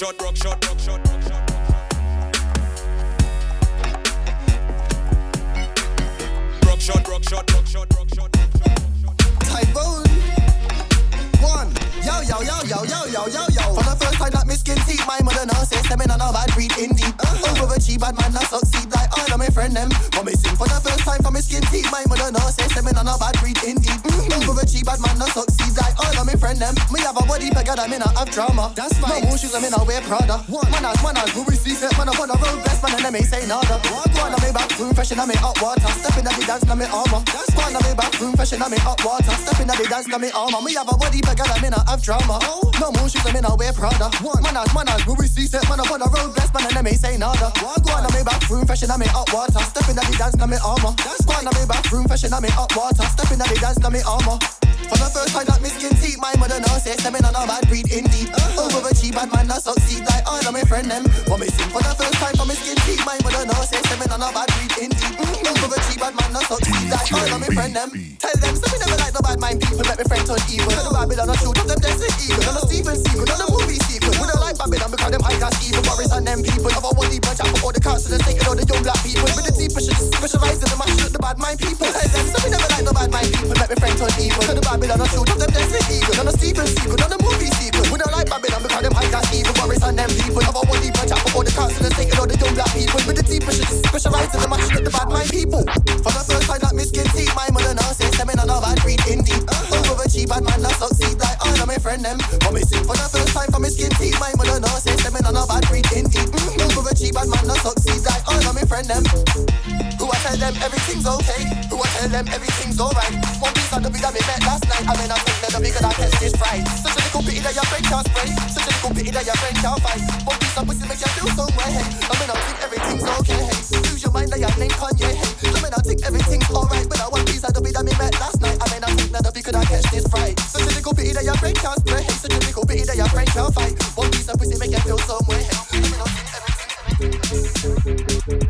shot, broke shot, broke shot, broke shot. Broke shot, broke shot, broke shot, broke shot. Typhoon. One. Yo, yo, yo, yo, yo, yo, yo, yo. For the first time that me skin teeth, my mother now says in on a bad breed indeed. Overachieve, bad man, I succeed like all of my friend them. When me sing for the first time for me skin teeth, my mother now says in on a bad breed indeed. Overachieve, bad man, I succeed like all of my friend them. Me have a body bigger than me not have drama. That's fine. No shoes, I'm in a wear Prada. Man, as man, as who we see set, man, up on the road, best man, and them ain't say nada. Go on, I'm in back room, fresh in me hot water. Step in the dance, now me armor. That's fine, I'm in back room, fresh in me hot water. Step in the dance, now me armor. Me have a body bigger than me not have drama. No more shoes, I'm in a wear Prada. Man, as man, as who we see set, man, up on the road, best man, and them ain't say nada. Go on, I'm in back room, fresh in hot water. Step in the dance, now me armor. That's fine, I'm in back room, fresh in hot water. Step in the dance, now me armor. For the first time that me skin teeth, my mother now says them in on a bad breed indeed. Overachieve, bad man, I succeed like all of my friend them. When me sing for the first time for me skin teeth, my mother now says them in on a bad breed indeed. Overachieve, bad man, I succeed like all of my friend them. Tell them, so me never like no bad mind people, let me friend turn evil. Tell the Babylon, I shoot up them desert eagle. Tell the Steven Seagal, tell the movie sequel. We don't like Babylon because them high class evil. Boris and them people. Have a one deep bunch for all the council and taking all the young black people. With the deep specialize in the match with the bad mind people. Tell them, so me never like no bad mind people, let me friend turn evil. Tell the Babylon, I shoot up them desert eagle. Tell the Steven Seagal, tell the movie sequel. We don't like Babylon because them high class evil. Boris and them people. A one deep bunch out for all the council and taking all the young black people. With the deep specialize in the match with the bad mind people. For the first time that me skin teeth, my mother now says them in on a bad breed indeed. Uh-huh. Overachieve, bad man, I succeed like all of my friend them. When me sing for the first time for me skin teeth, my mother now says them in on a bad breed indeed. Mm-hmm. Overachieve, bad man, I succeed like all of my friend them. Tell them everything's okay? Who I tell them everything's alright? One piece of the beat that me met last night. I mean, I think that bigger that test is fried. Such a little pity that your friend can't spray. Such a little pity that your friend can't fight. One piece of pussy makes you feel so way. I mean, I think everything's okay. Use your mind that your name Kanye. I mean, I think everything's alright. But I one piece of the beat that me met last night. I mean, I think that bigger that catch this fried. Such a little pity that your friend can't spray. Such a little pity that your friend can't fight. One piece of pussy make you feel so way. I mean, I think Man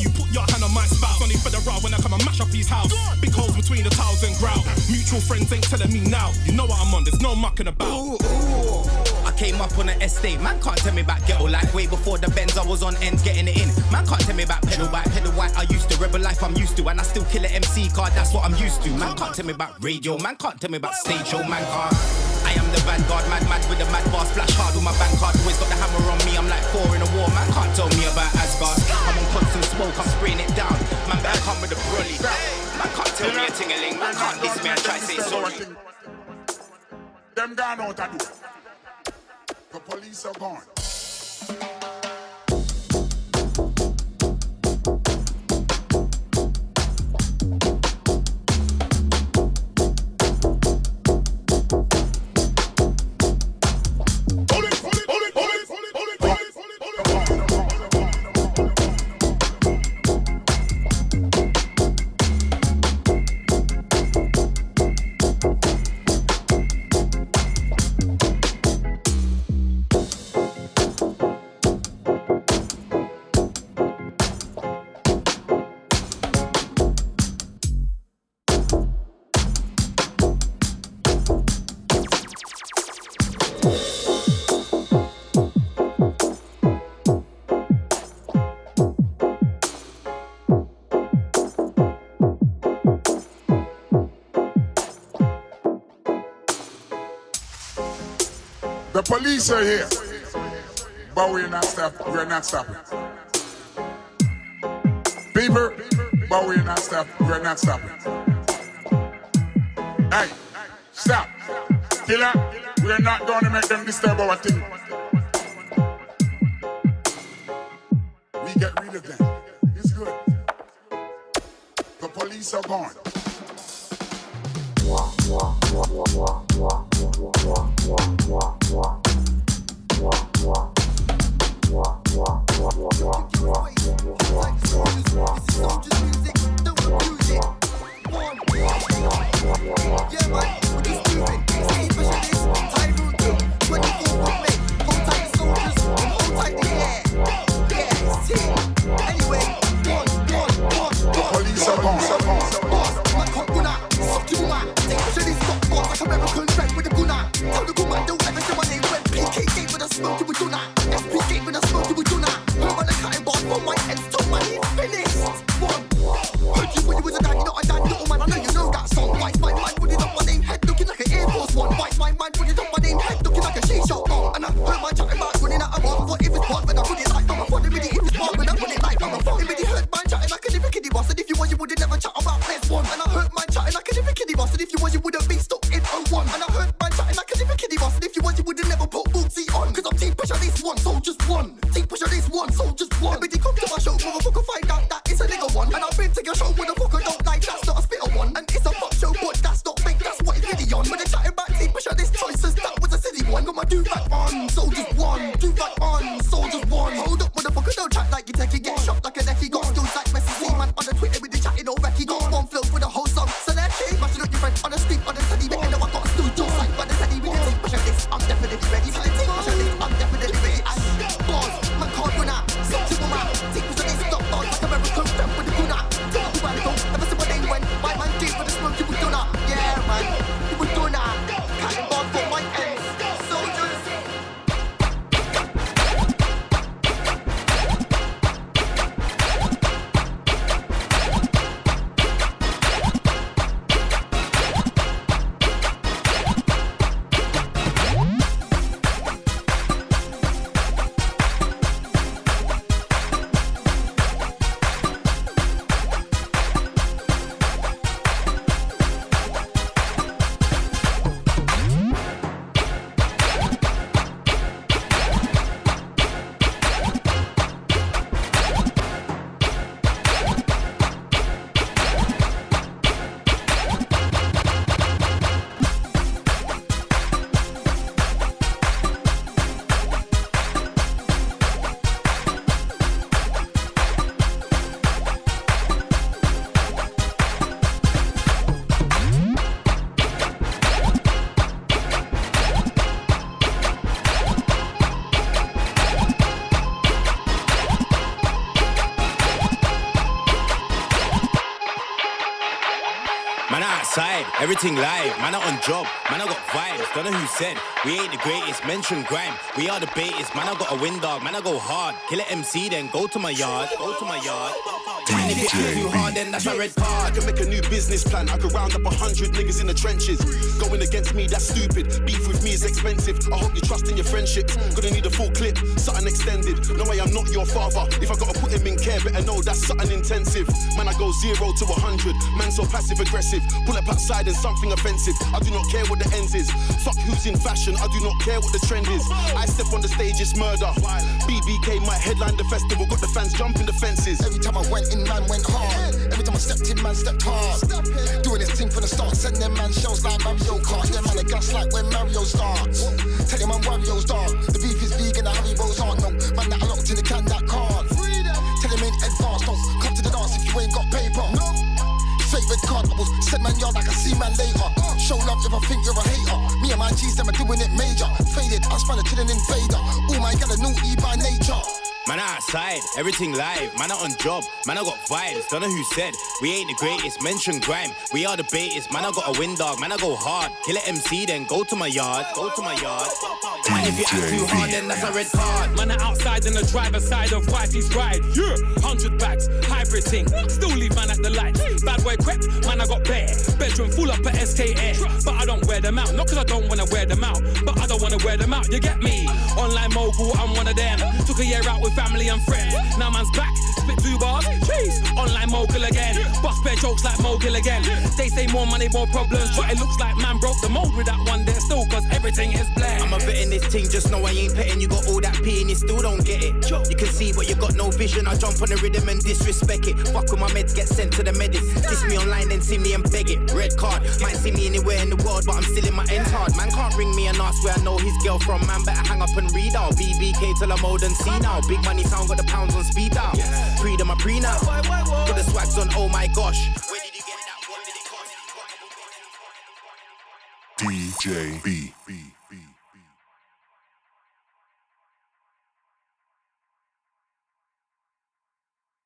you put your hand on my spout. Only for the raw when I come and mash up his house. Big holes between the tiles and grout. Mutual friends ain't telling me now. You know what I'm on. There's no mucking about. Ooh, I came up on an estate, man can't tell me about ghetto life. Way before the Benz, I was on ends getting it in. Man can't tell me about pedal bike, pedal white. I used to rebel life, I'm used to, and I still kill an MC card. That's what I'm used to. Man can't tell me about radio, man can't tell me about stage show, man can't. I am the vanguard, mad mad with the mad bar, splash hard with my bank card. Always got the hammer on me, I'm like Thor in a war. Man can't tell me about Asgard. I'm constant smoke, I'm spraying it down. Man better come with a brolly. Man can't tell me a ting-a-ling, man can't diss me and try say sorry. Them gone out of do. The police are gone. The here. But we're not stop we're not stopping. People, but we're not stop we're not stopping. Hey, stop. Killer, we're not gonna make them disturb our thing. We get rid of them. It's good. The police are gone. The Live, man, I on job, man, I got vibes. Don't know who said we ain't the greatest. Mention grime, we are the baitest. Man, I got a win dog, man, I go hard. Kill it MC, then go to my yard, go to my yard. And if you act too hard, then that's a red card. I can make a new business plan. I could round up a hundred niggas in the trenches. Going against me, that's stupid. Beef with me is expensive. I hope you trust in your friendship. Gonna need a full clip, something extended. No way, I'm not your father. If I gotta put him in care, better know that's something intensive. Man, I go zero to a hundred. Man, so passive aggressive. Pull up outside and something offensive. I do not care what the ends is. Fuck who's in fashion. I do not care what the trend is. I step on the stage, it's murder. BBK might headline the festival. Got the fans jumping the fences. Every time I went in, man went hard. Every time I stepped in, man stepped hard. Doing this thing from the start, send them man shells like Mario Kart. Yeah, man, a gas like when Mario starts. Tell them I'm Wario's dark. The beef is vegan, the Haribo's aren't was send man yard like I see man later. Show love if I think you're a hater. Me and my G's, them are doing it major. Faded, I spun a chillin' invader. All my gal are naughty by nature. Man outside, everything live. Man out on job, man I got vibes. Don't know who said we ain't the greatest. Mention grime, we are the baitest. Man I got a win dog, man I go hard. Kill it MC, then go to my yard, go to my yard. And if you act too hard, then that's a red card. Man are outside in the driver's side of wifey's ride. Yeah, hundred bags, hybrid thing. Still leave man at the lights. Bad boy crept, man I got bare. Bedroom full up at SK Air, but I don't wear them out. Not cause I don't wanna wear them out, but I don't wanna wear them out. You get me? Online mogul, I'm one of them. Took a year out with family and friends. Now man's back, spit two bars. Jeez, online mogul again. Bust bare jokes like mogul again. They say more money, more problems, but it looks like man broke the mold with that one there still, cause everything is black. I'm a bit in this thing, just know I ain't petting. You got all that P and you still don't get it. You can see, but you got no vision. I jump on the rhythm and disrespect it. Fuck with my meds, get sent to the medics. Kiss me online, then see me and beg it. Red card, might see me anywhere in the world, but I'm still in my ends hard. Man can't ring me and ask where I know his girl from. Man better hang up and read out. BBK till I'm old and see now. Big money sound got the pounds on speed out. Freedom, I pre now. Got the swags on, oh my gosh. DJ B.